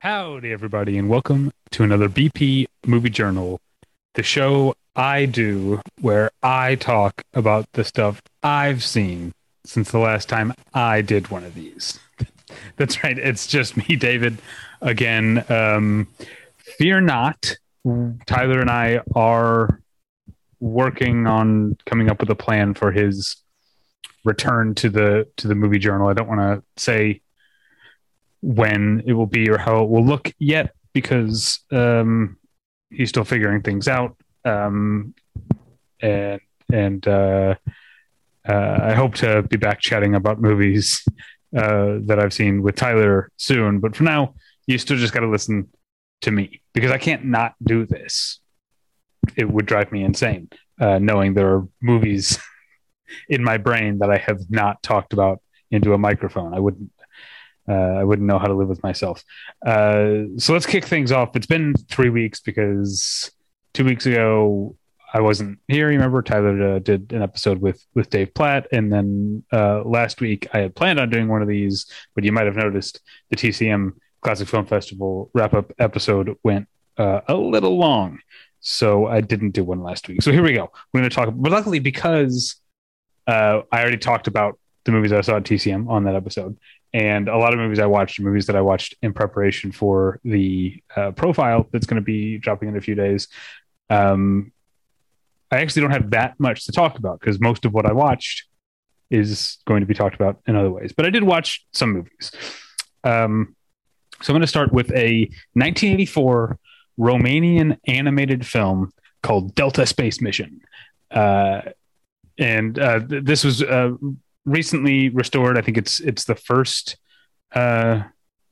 Howdy, everybody, and welcome to another BP Movie Journal, the show I do where I talk about the stuff I've seen since the last time I did one of these. That's right, it's just me, David, again. Um, fear not, Tyler and I are working on coming up with a plan for his return to the to the movie journal. I don't want to say when it will be or how it will look yet because um, he's still figuring things out. Um, and and uh, uh, I hope to be back chatting about movies uh, that I've seen with Tyler soon. But for now, you still just got to listen to me because I can't not do this. It would drive me insane uh, knowing there are movies in my brain that I have not talked about into a microphone. I wouldn't uh, I wouldn't know how to live with myself. Uh, so let's kick things off. It's been three weeks because two weeks ago I wasn't here. Remember, Tyler uh, did an episode with with Dave Platt, and then uh, last week I had planned on doing one of these, but you might have noticed the TCM Classic Film Festival wrap up episode went uh, a little long, so I didn't do one last week. So here we go. We're going to talk, but luckily because uh, I already talked about the movies I saw at TCM on that episode, and a lot of movies I watched, movies that I watched in preparation for the uh, profile that's going to be dropping in a few days. Um, I actually don't have that much to talk about because most of what I watched is going to be talked about in other ways. But I did watch some movies. Um, so I'm going to start with a 1984 Romanian animated film called Delta Space Mission. Uh, and uh, th- this was uh, recently restored. I think it's it's the first uh,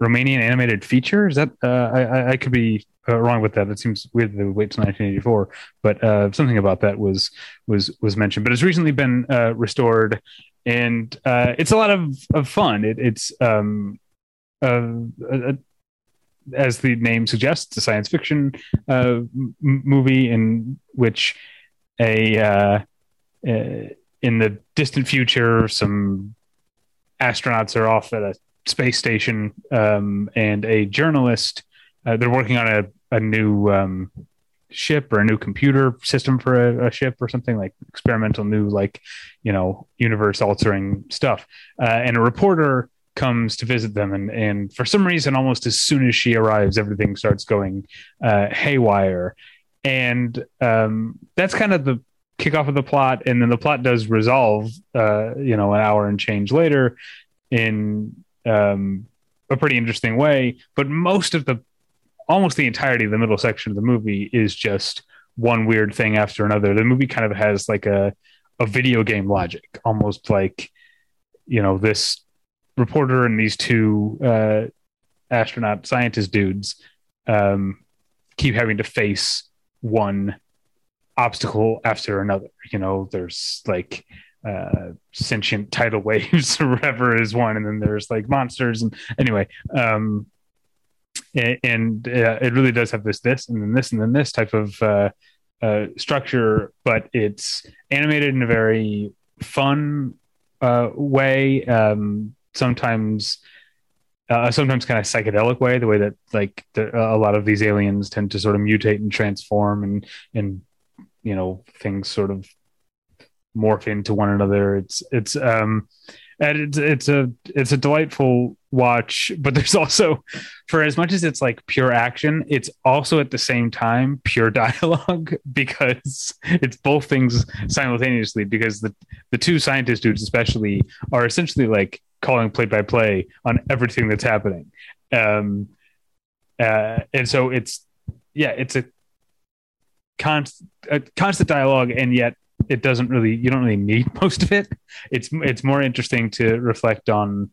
Romanian animated feature. Is that uh, I, I could be uh, wrong with that. It seems weird that they would wait till 1984, but uh, something about that was was was mentioned. But it's recently been uh, restored, and uh, it's a lot of of fun. It, it's um, uh, as the name suggests, a science fiction uh, m- movie in which a uh, uh, in the distant future, some astronauts are off at a space station, um, and a journalist. Uh, they're working on a a new um, ship or a new computer system for a, a, ship or something like experimental new like you know universe altering stuff. Uh, and a reporter comes to visit them and and for some reason almost as soon as she arrives everything starts going uh, haywire. And um, that's kind of the kickoff of the plot. And then the plot does resolve uh, you know an hour and change later in um, a pretty interesting way. But most of the almost the entirety of the middle section of the movie is just one weird thing after another the movie kind of has like a a video game logic almost like you know this reporter and these two uh, astronaut scientist dudes um, keep having to face one obstacle after another. You know, there's like uh, sentient tidal waves or whatever is one, and then there's like monsters. And anyway, um, and, and uh, it really does have this, this, and then this, and then this type of uh, uh, structure, but it's animated in a very fun uh, way. Um, sometimes uh, sometimes kind of psychedelic way, the way that like the, a lot of these aliens tend to sort of mutate and transform and and you know things sort of morph into one another. It's it's um and it's it's a it's a delightful watch, but there's also for as much as it's like pure action, it's also at the same time pure dialogue because it's both things simultaneously because the the two scientist dudes especially are essentially like calling play by play on everything that's happening. Um, uh, and so it's, yeah, it's a, constant a constant dialogue, and yet it doesn't really, you don't really need most of it. It's, it's more interesting to reflect on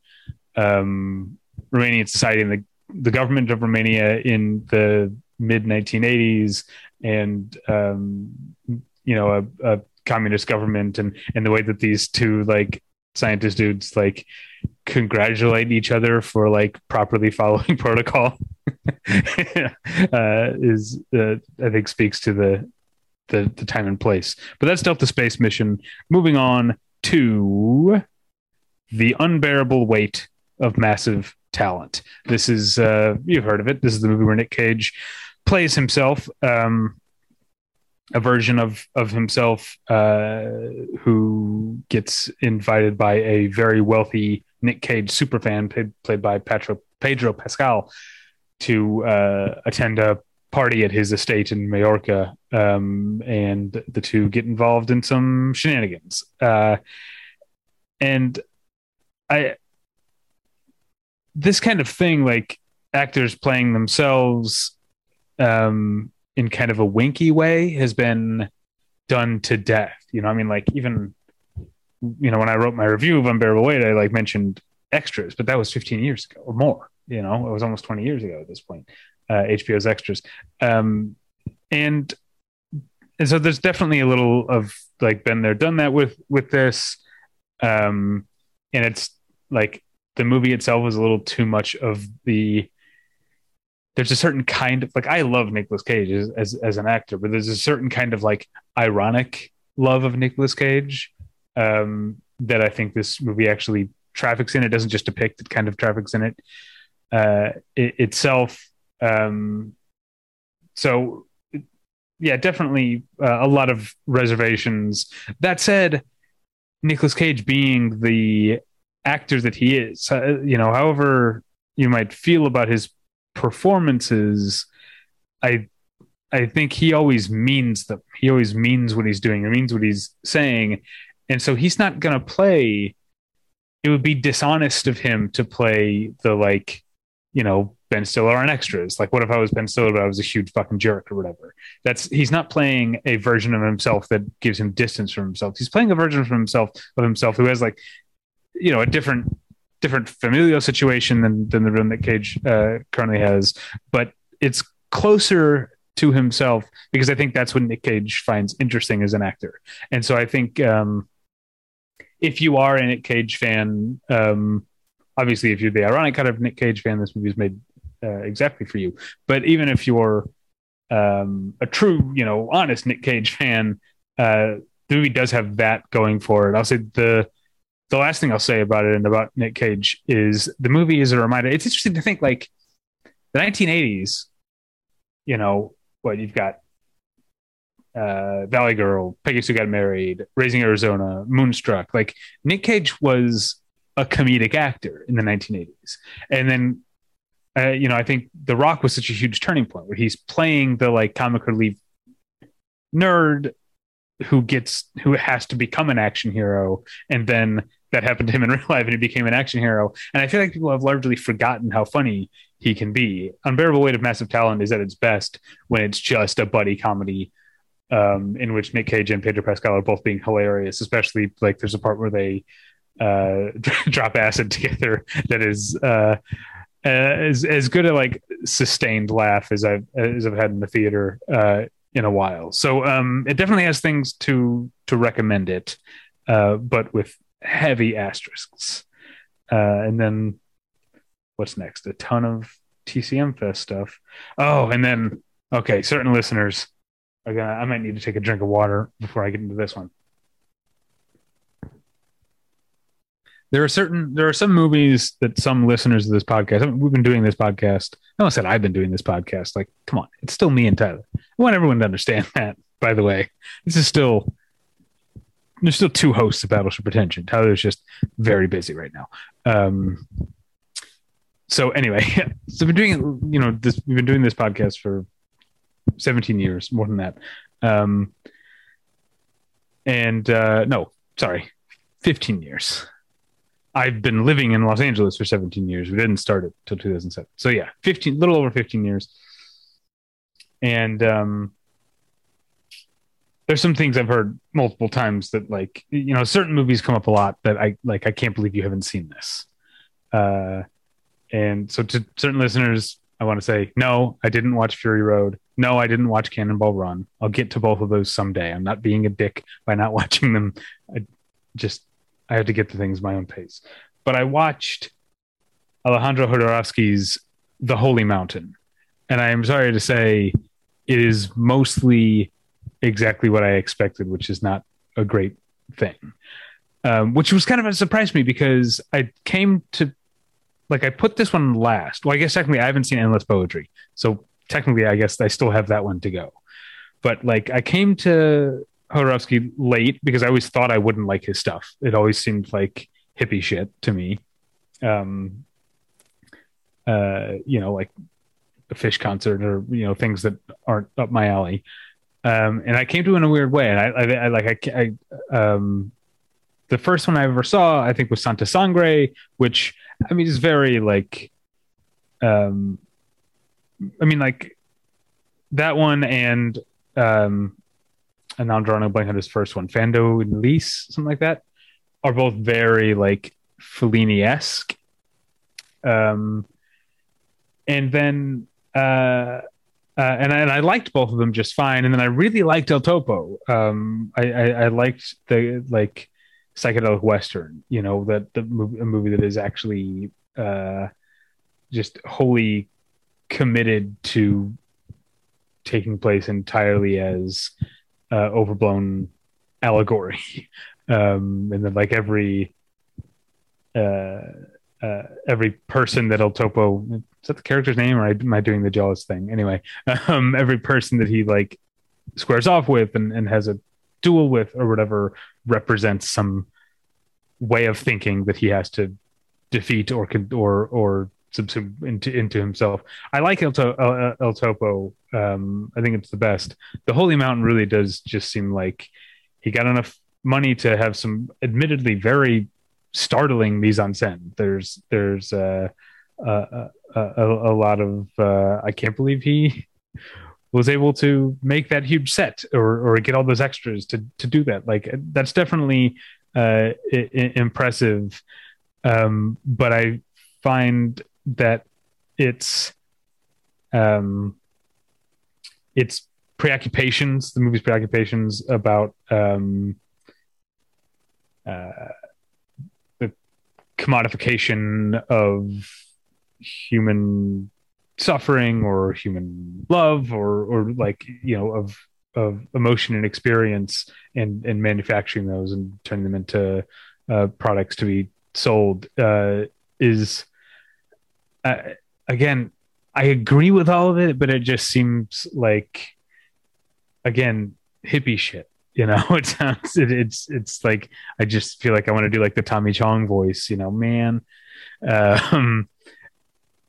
um, Romanian society and the, the government of Romania in the mid 1980s and, um, you know, a, a communist government and, and the way that these two like scientist dudes like congratulate each other for like properly following protocol uh, is uh, I think speaks to the, the the time and place. But that's Delta Space mission. Moving on to the unbearable weight of massive talent. This is uh, you've heard of it. This is the movie where Nick Cage plays himself. Um, a version of of himself uh, who gets invited by a very wealthy Nick Cage superfan played, played by Pedro, Pedro Pascal to uh, attend a party at his estate in Majorca, um, and the two get involved in some shenanigans. Uh, and I, this kind of thing, like actors playing themselves um, in kind of a winky way, has been done to death. You know, I mean, like even you know when I wrote my review of Unbearable Weight, I like mentioned extras, but that was 15 years ago or more. You know, it was almost 20 years ago at this point. Uh, HBO's extras, um, and and so there's definitely a little of like been there, done that with with this, um, and it's like the movie itself is a little too much of the there's a certain kind of like I love Nicolas Cage as, as, as an actor, but there's a certain kind of like ironic love of Nicolas Cage um, that I think this movie actually traffics in. It doesn't just depict; it kind of traffics in it, uh, it itself. Um, so, yeah, definitely uh, a lot of reservations. That said, Nicolas Cage being the actor that he is, uh, you know, however you might feel about his performances, I I think he always means them. He always means what he's doing. He means what he's saying, and so he's not going to play. It would be dishonest of him to play the like, you know, Ben Stiller on extras. Like, what if I was Ben Stiller, but I was a huge fucking jerk or whatever? That's he's not playing a version of himself that gives him distance from himself. He's playing a version of himself of himself who has like, you know, a different different familial situation than than the room that Cage uh, currently has, but it's closer to himself because I think that's what Nick Cage finds interesting as an actor. And so I think um, if you are a Nick Cage fan, um, obviously if you're the ironic kind of Nick Cage fan, this movie is made uh, exactly for you. But even if you're um, a true, you know, honest Nick Cage fan, uh, the movie does have that going for it. I'll say the the last thing I'll say about it and about Nick Cage is the movie is a reminder. It's interesting to think like the 1980s, you know, what you've got uh, Valley Girl, Peggy Sue Got Married, Raising Arizona, Moonstruck. Like Nick Cage was a comedic actor in the 1980s, and then uh, you know I think The Rock was such a huge turning point where he's playing the like comic relief nerd who gets who has to become an action hero, and then that happened to him in real life and he became an action hero. And I feel like people have largely forgotten how funny he can be. Unbearable Weight of Massive Talent is at its best when it's just a buddy comedy um, in which Nick Cage and Pedro Pascal are both being hilarious, especially like there's a part where they uh, drop acid together that is uh, uh, as as good a like sustained laugh as I've as I've had in the theater uh, in a while. So um, it definitely has things to to recommend it, uh, but with heavy asterisks. Uh, and then what's next? A ton of TCM Fest stuff. Oh, and then okay, certain listeners are gonna. I might need to take a drink of water before I get into this one. There are certain there are some movies that some listeners of this podcast. I mean, we've been doing this podcast. I almost said I've been doing this podcast. Like, come on, it's still me and Tyler. I want everyone to understand that. By the way, this is still there's still two hosts of Battleship Pretension. Tyler's just very busy right now. Um, so anyway, so we've been doing you know this we've been doing this podcast for 17 years, more than that. Um, and uh, no, sorry, 15 years. I've been living in Los Angeles for 17 years. We didn't start it till 2007. So yeah, 15, little over 15 years. And um, there's some things I've heard multiple times that like you know certain movies come up a lot that I like I can't believe you haven't seen this. Uh, and so to certain listeners, I want to say no, I didn't watch Fury Road. No, I didn't watch Cannonball Run. I'll get to both of those someday. I'm not being a dick by not watching them. I just I have to get the things my own pace. But I watched Alejandro Jodorowsky's The Holy Mountain, and I am sorry to say, it is mostly exactly what I expected, which is not a great thing. Um, which was kind of a surprise to me because I came to like I put this one last. Well, I guess technically I haven't seen Endless Poetry, so technically I guess I still have that one to go. But like I came to Jodorowsky late because I always thought I wouldn't like his stuff. It always seemed like hippie shit to me. Um, uh, you know, like a Phish concert or you know things that aren't up my alley. Um, and I came to it in a weird way. And I, I, I like I, I um, the first one I ever saw, I think, was Santa Sangre, which I mean is very like, um, I mean like that one and um, and now I'm drawing a blank on his first one, Fando and Lis, something like that, are both very like Fellini esque. Um, and then uh, uh, and, I, and I liked both of them just fine. And then I really liked El Topo. Um, I, I, I liked the like psychedelic western. You know that the movie, a movie that is actually uh, just wholly committed to taking place entirely as uh, overblown allegory. Um, and then like every uh, uh, every person that El Topo is that the character's name or am I doing the jealous thing? Anyway, um, every person that he like squares off with and, and has a duel with or whatever represents some way of thinking that he has to defeat or or or subsume into into himself. I like El, to- El, El Topo. Um, I think it's the best. The Holy Mountain really does just seem like he got enough money to have some admittedly very startling mise en scène. There's there's uh, uh, uh, a, a, lot of uh, I can't believe he was able to make that huge set or or get all those extras to to do that. Like that's definitely uh, I- impressive. Um, but I find that it's um, it's preoccupations, the movie's preoccupations about um, uh, the commodification of human suffering or human love or or like you know of of emotion and experience and and manufacturing those and turning them into uh, products to be sold uh, is uh, again I agree with all of it, but it just seems like again hippie shit you know? It sounds it, it's it's like i just feel like i want to do like the tommy chong voice you know man. Um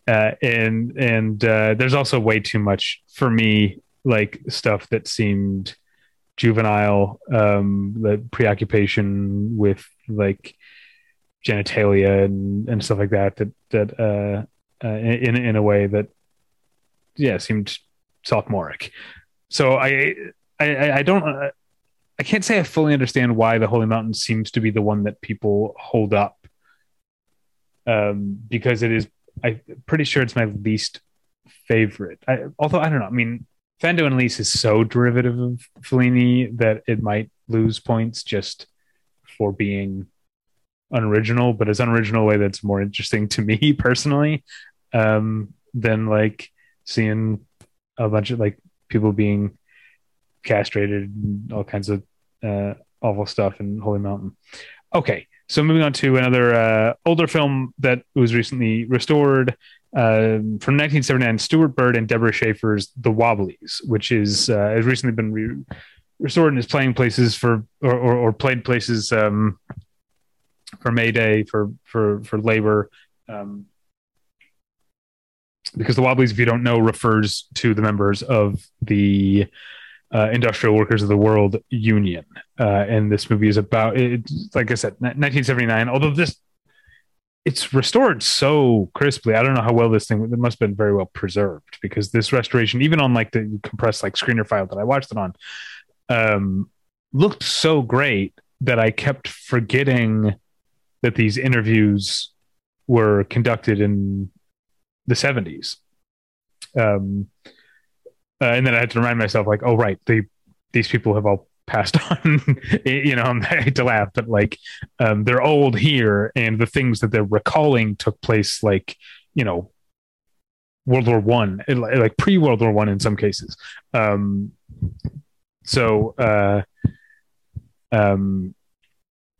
uh and and uh there's also way too much for me like stuff that seemed juvenile um the preoccupation with like genitalia and and stuff like that that that uh, uh in in a way that yeah seemed sophomoric so i I, I don't uh, I can't say I fully understand why the Holy Mountain seems to be the one that people hold up. Um, because it is, I'm pretty sure it's my least favorite. I, although I don't know. I mean, Fando and Lis is so derivative of Fellini that it might lose points just for being unoriginal, but it's unoriginal way that's more interesting to me personally um, than like seeing a bunch of like people being castrated and all kinds of uh, awful stuff in Holy Mountain. Okay, so moving on to another uh, older film that was recently restored um, from 1979, Stewart Bird and Deborah Shaffer's The Wobblies, which is uh, has recently been re- restored and is playing places for or, or, or played places um, for May Day for for for labor. Um, because the Wobblies, if you don't know, refers to the members of the uh, Industrial Workers of the World Union. Uh, and this movie is about, it, like I said, 1979. Although this, it's restored so crisply. I don't know how well this thing, it must have been very well preserved because this restoration, even on like the compressed like screener file that I watched it on, um, looked so great that I kept forgetting that these interviews were conducted in the 70s. Um, uh, and then I had to remind myself, like, oh right, they these people have all passed on. you know, I hate to laugh, but like um, they're old here, and the things that they're recalling took place like you know World War One, like pre World War One in some cases. Um, so, uh, um,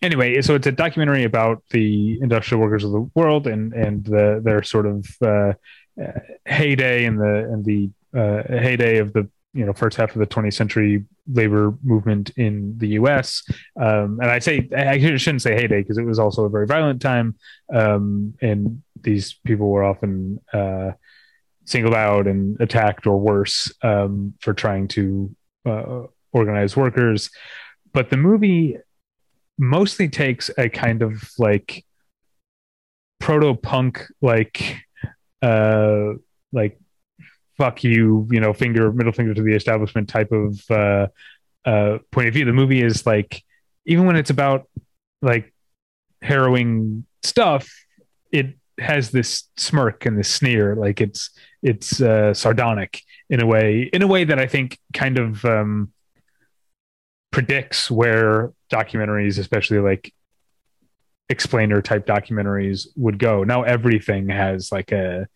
anyway, so it's a documentary about the industrial workers of the world and and the, their sort of uh, uh heyday and the and the uh, heyday of the you know first half of the 20th century labor movement in the U.S. Um, and I say I shouldn't say heyday because it was also a very violent time, um, and these people were often uh, singled out and attacked or worse um, for trying to uh, organize workers. But the movie mostly takes a kind of like proto punk like uh like fuck you you know finger middle finger to the establishment type of uh uh point of view. The movie is like even when it's about like harrowing stuff it has this smirk and this sneer. Like it's it's uh sardonic in a way in a way that i think kind of um predicts where documentaries, especially like explainer type documentaries, would go. Now everything has like a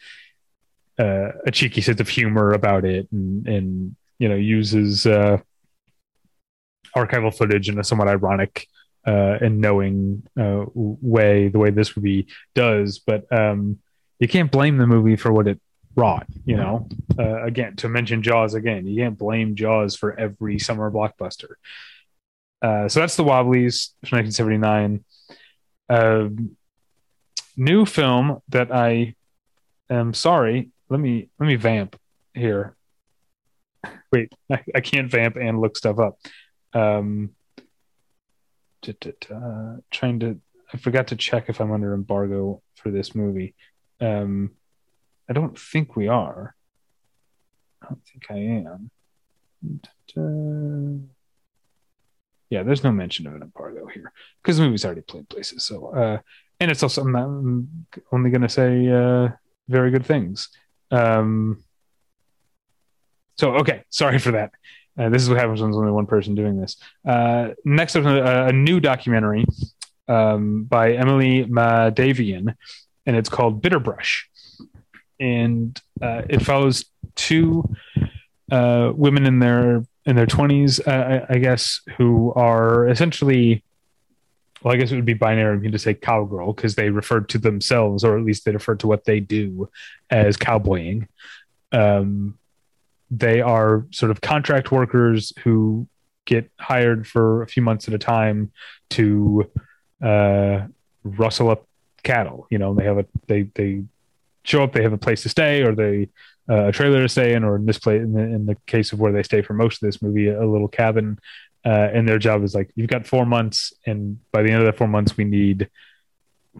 a, a cheeky sense of humor about it, and and you know uses uh, archival footage in a somewhat ironic uh, and knowing uh, way, the way this movie does. But um, you can't blame the movie for what it brought. You know, uh, again, to mention Jaws again, you can't blame Jaws for every summer blockbuster. Uh, so that's the Wobblies from 1979. Uh, new film that I am sorry. Let me let me vamp here. Wait, I, I can't vamp and look stuff up. Um, trying to, I forgot to check if I'm under embargo for this movie. Um, I don't think we are. I don't think I am. Yeah, there's no mention of an embargo here because the movie's already played places. So, uh, and it's also I'm, not, I'm only going to say uh, very good things. Um, so, okay, sorry for that. Uh, this is what happens when there's only one person doing this. Uh, next up, a, a new documentary um, by Emelie Mahdavian, and it's called Bitterbrush. And uh, it follows two uh, women in their in their 20s, uh, I, I, guess, who are essentially, well, I guess it would be binary of me to say cowgirl because they refer to themselves, or at least they refer to what they do as cowboying. Um, they are sort of contract workers who get hired for a few months at a time to uh, rustle up cattle. You know, they have a they they show up, they have a place to stay, or they uh, a trailer to stay in, or in this place, in the, in the case of where they stay for most of this movie, a little cabin. Uh, and their job is like, you've got four months, and by the end of that four months, we need,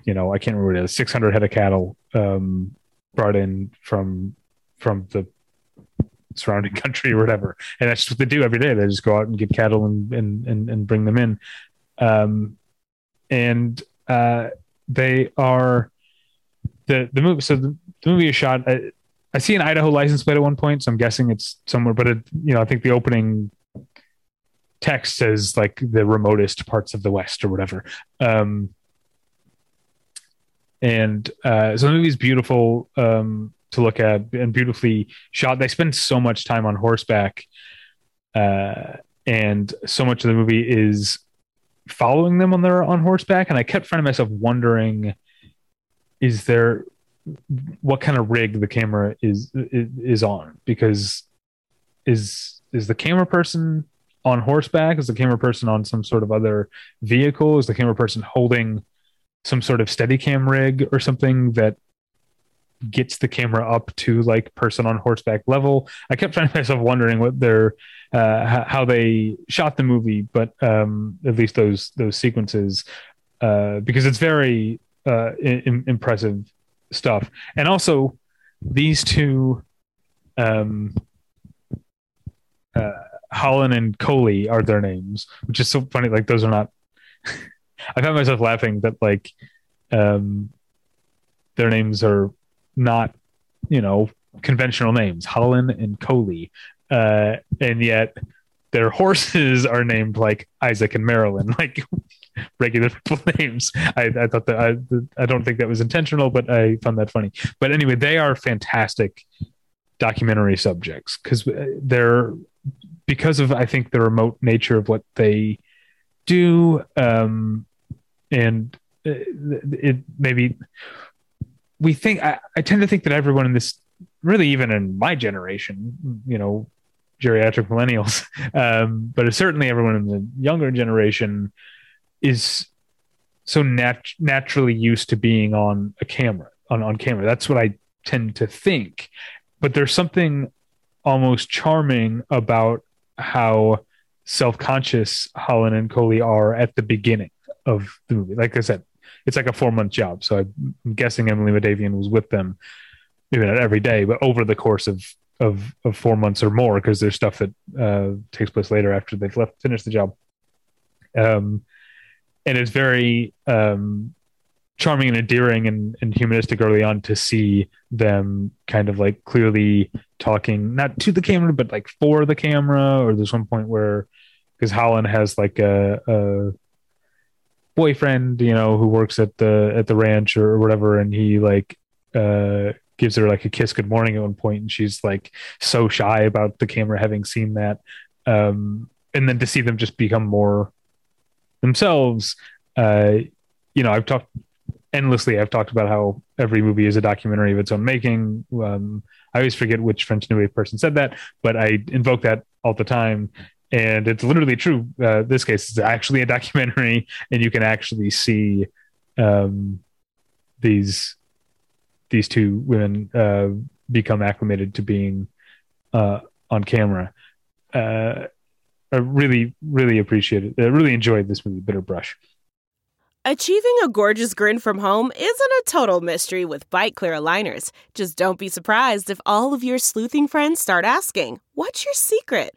you know, I can't remember what it is, 600 head of cattle um, brought in from from the surrounding country or whatever. And that's what they do every day. They just go out and get cattle and and and, and bring them in. Um, and uh, they are the the movie. So the, the movie is shot. Uh, I see an Idaho license plate at one point, so I'm guessing it's somewhere. But it, you know, I think the opening text says like the remotest parts of the West or whatever. Um, and uh, so the movie's beautiful um, to look at and beautifully shot. They spend so much time on horseback, uh, and so much of the movie is following them on their on horseback. And I kept finding myself wondering, is there what kind of rig the camera is is on? Because is is the camera person on horseback? Is the camera person on some sort of other vehicle? Is the camera person holding some sort of steady cam rig or something that gets the camera up to like person on horseback level? I kept finding myself wondering what their uh, how they shot the movie but um at least those those sequences uh because it's very uh impressive stuff. And also, these two, um, uh, Hollyn and Colie are their names, which is so funny. Like those are not. I found myself laughing that like, um, their names are not, you know, conventional names, Hollyn and Colie, uh, and yet their horses are named like Isaac and Marilyn, like regular people names. I, I thought that I, I don't think that was intentional, but I found that funny. But anyway, they are fantastic documentary subjects because they're because of I think the remote nature of what they do, um, and it, it maybe we think I, I tend to think that everyone in this really even in my generation you know geriatric millennials um, but certainly everyone in the younger generation is so nat- naturally used to being on a camera on, on camera. That's what i tend to think. But there's something almost charming about how self-conscious hollyn and colie are at the beginning of the movie. Like i said it's like a four month job. So i'm guessing emelie Mahdavian was with them maybe not every day but over the course of of, of four months or more because there's stuff that uh, takes place later after they've left finished the job. Um and it's very um, charming and endearing and, and, humanistic early on to see them kind of like clearly talking not to the camera but like for the camera. Or there's one point where because Hollyn has like a, a, boyfriend you know who works at the at the ranch or whatever and he like uh gives her like a kiss good morning at one point and she's like so shy about the camera having seen that. Um and then to see them just become more themselves. Uh, you know, I've talked endlessly. I've talked about how every movie is a documentary of its own making. Um, I always forget which French New Wave person said that, but I invoke that all the time. And it's literally true. Uh, this case is actually a documentary, and you can actually see um, these these two women uh, become acclimated to being uh, on camera. Uh, I really, really appreciate it. I really enjoyed this movie, Bitterbrush. Achieving a gorgeous grin from home isn't a total mystery with Byte clear aligners. Just don't be surprised if all of your sleuthing friends start asking, What's your secret?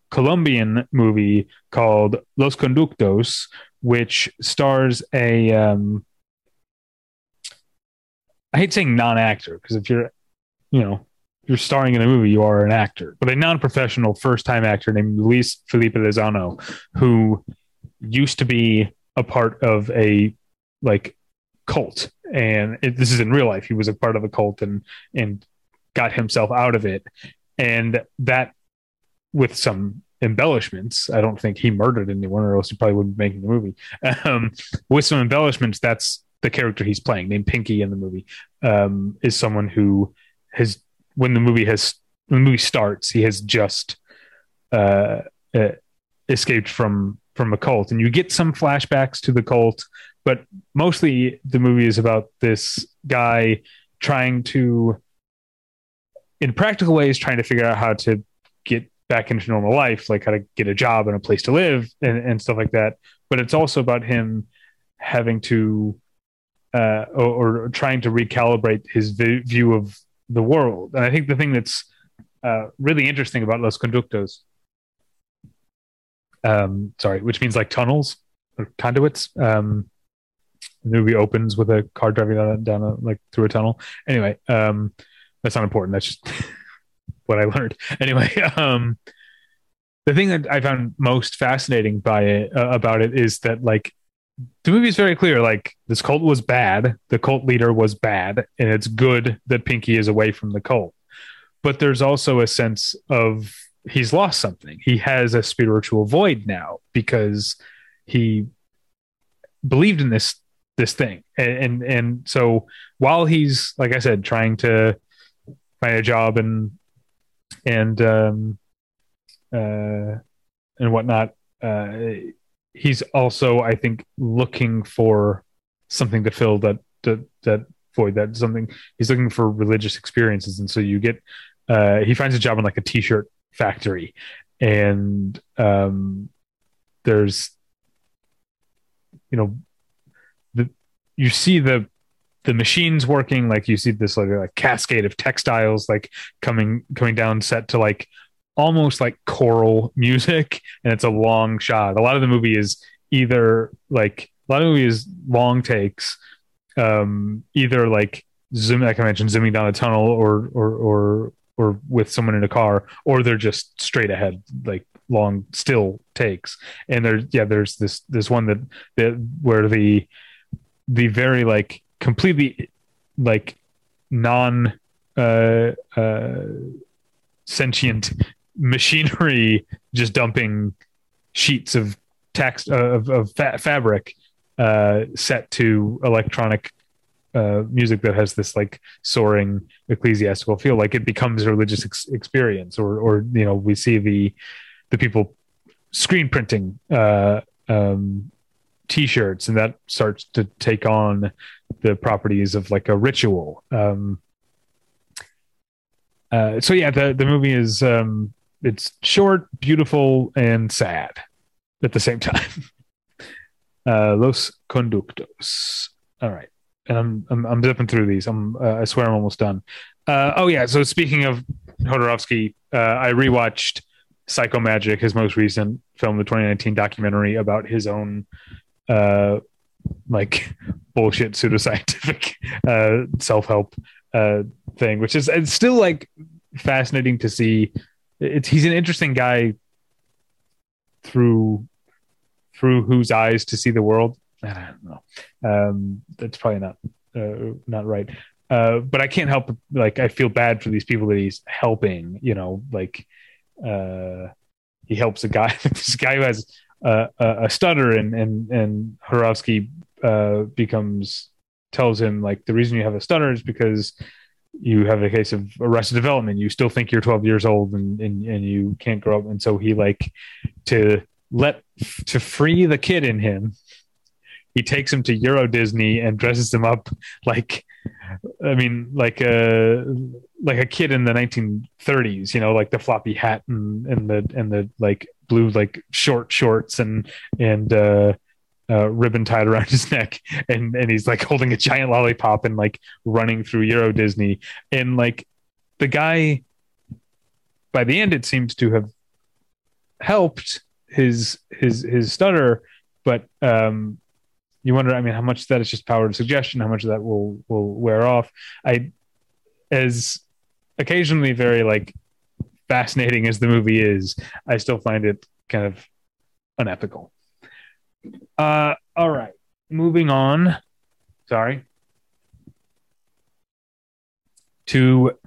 Colombian movie called Los Conductos, which stars a... Um, I hate saying non-actor because if you're, you know, you're starring in a movie, you are an actor. But a non-professional first-time actor named Luis Felipe Lozano, who used to be a part of a like cult, and it, this is in real life. He was a part of a cult and and got himself out of it, and that with some embellishments. I don't think he murdered anyone, or else he probably wouldn't be making the movie. Um, with some embellishments, that's the character he's playing, named Pinky in the movie, um, is someone who has when the movie has when the movie starts, he has just uh, uh, escaped from from a cult, and you get some flashbacks to the cult, but mostly the movie is about this guy trying to, in practical ways, trying to figure out how to get back into normal life, like how to get a job and a place to live and, and stuff like that. But it's also about him having to uh, or, or, trying to recalibrate his v- view of the world. And I think the thing that's uh, really interesting about Los Conductos, um, sorry, which means like tunnels or conduits. Um, the movie opens with a car driving down, down a, like through a tunnel. Anyway, um, that's not important. That's just what I learned. Anyway, um, the thing that I found most fascinating by it uh, about it is that like the movie is very clear. Like this cult was bad. The cult leader was bad, and it's good that Pinky is away from the cult. But there's also a sense of he's lost something. He has a spiritual void now because he believed in this this thing, and and, and so while he's like I said, trying to find a job and and um uh and whatnot. Uh, he's also, I think, looking for something to fill that that, that void. That something he's looking for religious experiences, and so you get. Uh, he finds a job in like a t-shirt factory, and um, there's you know the you see the the machines working like you see this like, like cascade of textiles like coming coming down set to like almost like choral music and it's a long shot. A lot of the movie is either like a lot of the movie is long takes um either like zoom like i mentioned zooming down a tunnel or or or or with someone in a car or they're just straight ahead like long still takes. And there's yeah there's this this one that that where the the very like completely like non uh uh sentient machinery just dumping sheets of text uh, of, of fa- fabric uh set to electronic uh music that has this like soaring ecclesiastical feel like it becomes a religious ex- experience or or you know we see the the people screen printing uh um t-shirts and that starts to take on the properties of like a ritual. Um uh so yeah the the movie is um it's short beautiful and sad at the same time. Uh los conductos. All right. And i'm i'm, I'm zipping through these. I'm uh, i swear i'm almost done. Uh oh yeah. So speaking of Jodorowsky, uh i rewatched psychomagic his most recent film the 2019 documentary about his own uh like bullshit pseudoscientific uh self-help uh thing which is it's still like fascinating to see. It's he's an interesting guy through through whose eyes to see the world. I don't know. Um that's probably not uh, not right. Uh but i can't help like i feel bad for these people that he's helping you know like uh he helps a guy this guy who has uh, a, stutter and and and Jodorowsky uh, becomes tells him like the reason you have a stutter is because you have a case of arrested development. You still think you're 12 years old and and, and you can't grow up. And so he like to let to free the kid in him. He takes him to Euro Disney and dresses him up like I mean, like a like a kid in the 1930s, you know, like the floppy hat and and the and the like blue like short shorts and and uh, uh, ribbon tied around his neck, and and he's like holding a giant lollipop and like running through Euro Disney, and like the guy. By the end, it seems to have helped his his his stutter, but um, you wonder, I mean, how much that is just power of suggestion, how much of that will will wear off. I as occasionally very like fascinating as the movie is, I still find it kind of unethical. Uh all right. Moving on. Sorry. To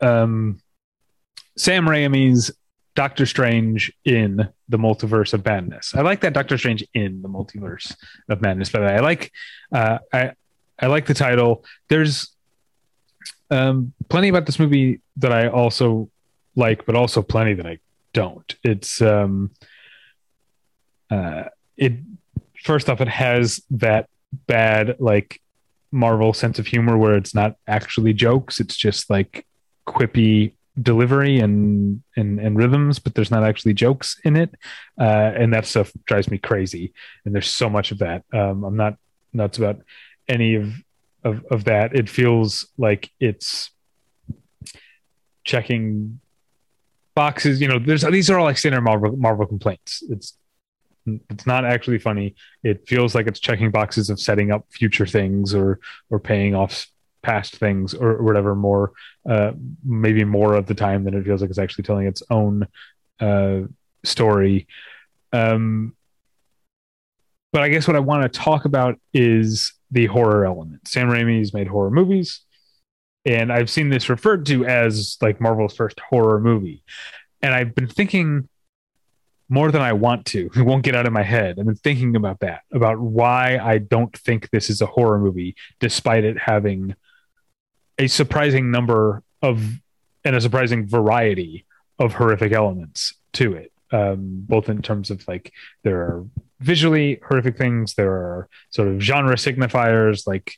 um Sam Raimi's Doctor Strange in the Multiverse of Madness. I like that Doctor Strange in the Multiverse of Madness. By the way, I like uh, I I like the title. There's um, plenty about this movie that I also like, but also plenty that I don't. It's um, uh, it first off, it has that bad like Marvel sense of humor where it's not actually jokes; it's just like quippy delivery and and and rhythms but there's not actually jokes in it. Uh and that stuff drives me crazy. And there's so much of that. Um i'm not nuts about any of of of that. It feels like it's checking boxes. You know there's these are all like standard marvel marvel complaints. It's it's not actually funny. It feels like it's checking boxes of setting up future things or or paying off past things or whatever more uh maybe more of the time than it feels like it's actually telling its own uh story um but i guess what i want to talk about is the horror element sam raimi's made horror movies and i've seen this referred to as like marvel's first horror movie and i've been thinking more than I want to. It won't get out of my head. I've been thinking about that, about why I don't think this is a horror movie, despite it having a surprising number of and a surprising variety of horrific elements to it. Um, both in terms of like there are visually horrific things there are sort of genre signifiers like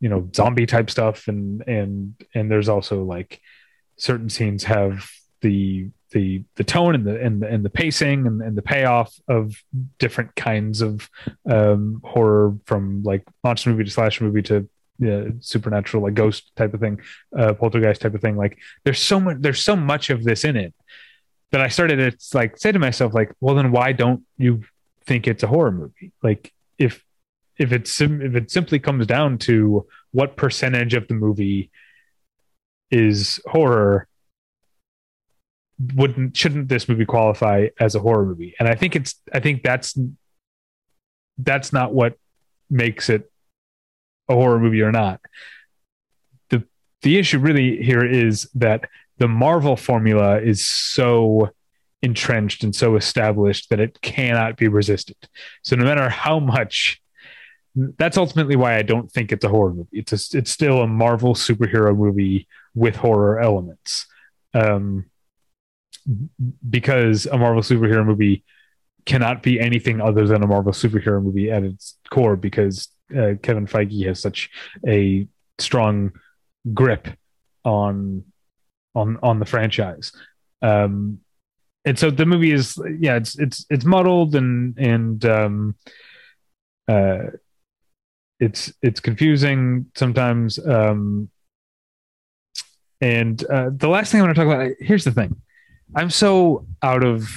you know zombie type stuff and and and there's also like certain scenes have the the the tone and the and the, and the pacing and, and the payoff of different kinds of um, horror from like monster movie to slash movie to uh, supernatural like ghost type of thing uh, poltergeist type of thing. Like there's so much there's so much of this in it that i started to like say to myself like well then why don't you think it's a horror movie? Like if if it's if it simply comes down to what percentage of the movie is horror wouldn't shouldn't this movie qualify as a horror movie? And i think it's i think that's that's not what makes it a horror movie or not the the issue really here is that the marvel formula is so entrenched and so established that it cannot be resisted so no matter how much that's ultimately why I don't think it's a horror movie. It's a, it's still a Marvel superhero movie with horror elements. Um, because a Marvel superhero movie cannot be anything other than a Marvel superhero movie at its core because uh, Kevin Feige has such a strong grip on on on the franchise. Um, and so the movie is yeah it's it's it's muddled and and um, uh, it's it's confusing sometimes um, and uh, the last thing i want to talk about here's the thing i'm so out of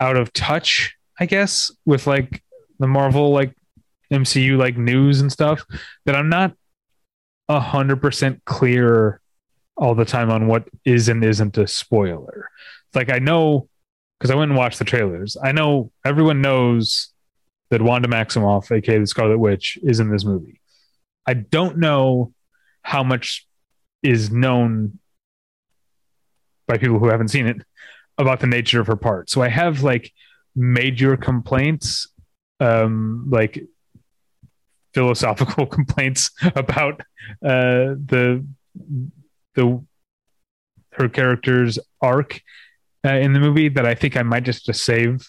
out of touch i guess with like the marvel like mcu like news and stuff that i'm not a hundred percent clear all the time on what is and isn't a spoiler like i know because i went and watched the trailers i know everyone knows that Wanda Maximoff, aka the Scarlet Witch, is in this movie. I don't know how much is known by people who haven't seen it about the nature of her part. So I have like major complaints, um, like philosophical complaints about uh, the the her character's arc uh, in the movie that I think I might just, just save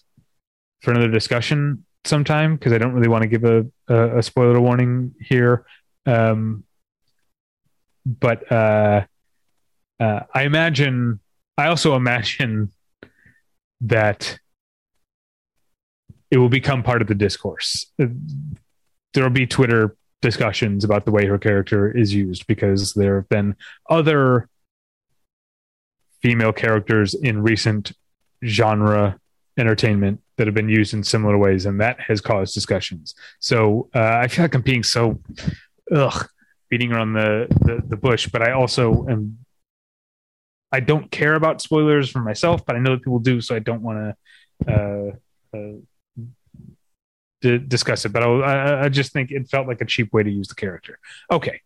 for another discussion sometime because I don't really want to give a, a, a spoiler warning here. Um, but uh, uh, I imagine, I also imagine that it will become part of the discourse. There will be Twitter discussions about the way her character is used because there have been other female characters in recent genre entertainment that have been used in similar ways, and that has caused discussions. So uh, I feel like I'm being so ugh beating around the, the the bush, but I also am. I don't care about spoilers for myself, but I know that people do, so I don't want to uh, uh, d- discuss it. But I, I just think it felt like a cheap way to use the character. Okay,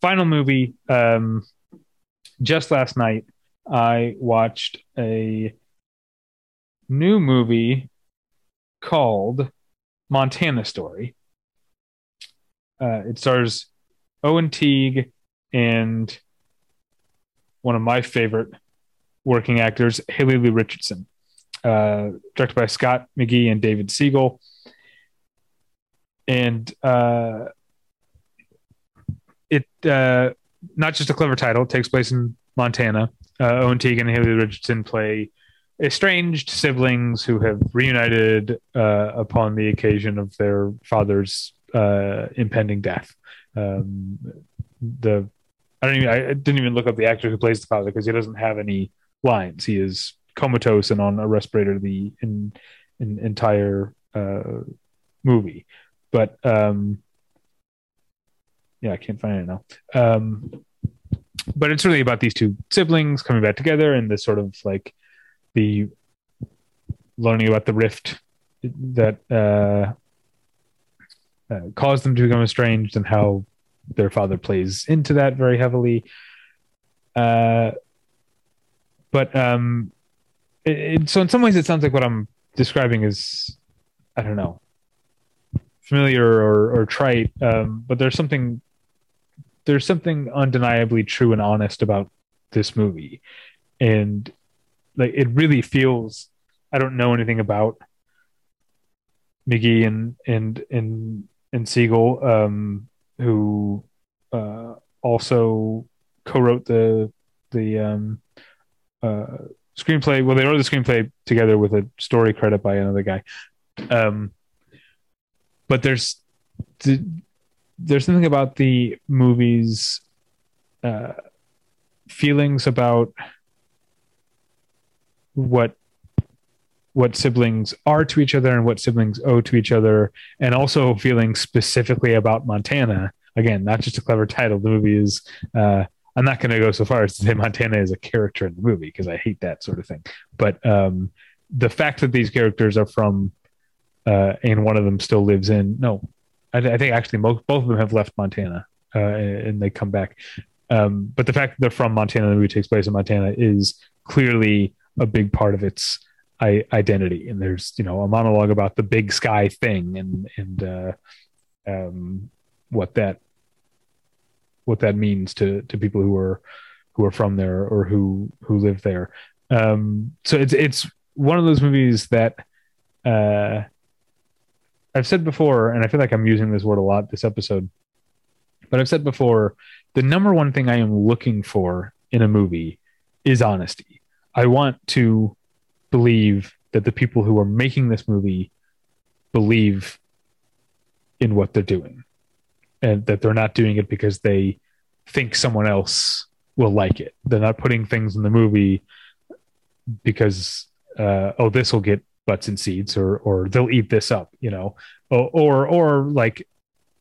final movie. Um, just last night, I watched a new movie called Montana Story. Uh, it stars Owen Teague and one of my favorite working actors, Haley Lu Richardson. Uh, directed by Scott McGehee and David Siegel. And uh, it uh, not just a clever title, it takes place in Montana. Uh, Owen Teague and Haley Richardson play estranged siblings who have reunited uh, upon the occasion of their father's uh, impending death. Um, the I don't even I didn't even look up the actor who plays the father because he doesn't have any lines. He is comatose and on a respirator the in, in entire uh, movie. But um, yeah, I can't find it now. Um, but it's really about these two siblings coming back together and the sort of like the learning about the rift that uh, uh, caused them to become estranged and how their father plays into that very heavily. Uh, but um, it, it, so in some ways, it sounds like what I'm describing is, I don't know, familiar or, or trite. Um, but there's something there's something undeniably true and honest about this movie, and like it really feels I don't know anything about McGehee and and and and Siegel, um, who uh, also co-wrote the the um, uh, screenplay. Well, they wrote the screenplay together with a story credit by another guy. Um, but there's there's something about the movie's uh, feelings about what what siblings are to each other and what siblings owe to each other, and also feeling specifically about Montana. Again, not just a clever title. The movie is. Uh, I'm not going to go so far as to say Montana is a character in the movie because I hate that sort of thing. But um, the fact that these characters are from, uh, and one of them still lives in no, I, I think actually both of them have left Montana uh, and they come back. Um, but the fact that they're from Montana, the movie takes place in Montana, is clearly a big part of its I, identity. And there's you know a monologue about the big sky thing and and uh, um, what that what that means to to people who are who are from there or who who live there. Um, so it's it's one of those movies that uh, I've said before, and I feel like I'm using this word a lot this episode. But I've said before, the number one thing I am looking for in a movie is honesty. I want to believe that the people who are making this movie believe in what they're doing and that they're not doing it because they think someone else will like it. They're not putting things in the movie because uh, oh this will get butts and seats or or they'll eat this up, you know, or or, or like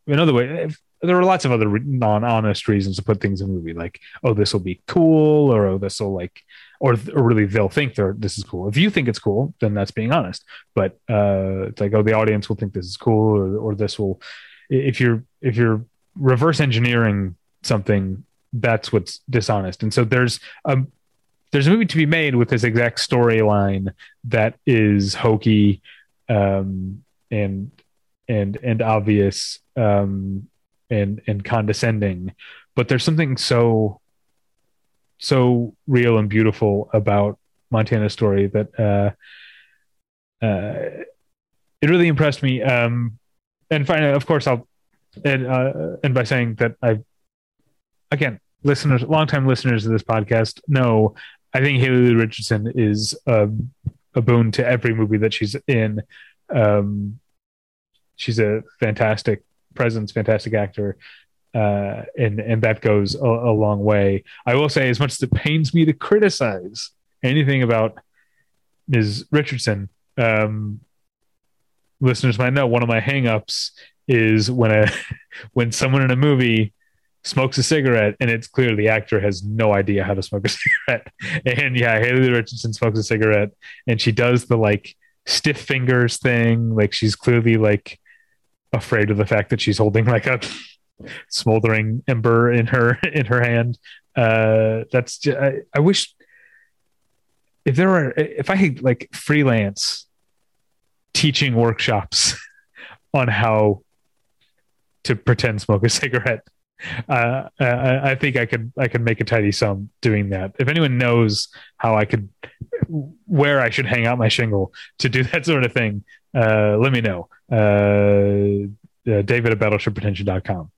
another way. There are lots of other non-honest reasons to put things in a movie, like oh this will be cool, or oh this will like or, or really they'll think they're this is cool. If you think it's cool, then that's being honest. But uh, it's like oh, the audience will think this is cool, or or this will. If you're if you're reverse engineering something, that's what's dishonest. And so there's a there's a movie to be made with this exact storyline that is hokey um, and and and obvious um, and and condescending, but there's something so so real and beautiful about Montana's story that uh, uh, it really impressed me. Um, and finally, of course, I'll and uh, and by saying that I, again, listeners, longtime listeners of this podcast know, I think Haley Richardson is a, a boon to every movie that she's in. Um, she's a fantastic presence, fantastic actor uh, and and that goes a, a, long way. I will say, as much as it pains me to criticize anything about Ms. Richardson, um, listeners might know one of my hangups is when a when someone in a movie smokes a cigarette and it's clear the actor has no idea how to smoke a cigarette. And yeah, Haley Richardson smokes a cigarette and she does the like stiff fingers thing, like she's clearly like afraid of the fact that she's holding like a smoldering ember in her in her hand. Uh, that's just, I, I wish if there were if I had like freelance teaching workshops on how to pretend smoke a cigarette. Uh, I, I, think I could I could make a tidy sum doing that. If anyone knows how I could where I should hang out my shingle to do that sort of thing, uh, let me know. Uh, uh, David at battleshippretension.com.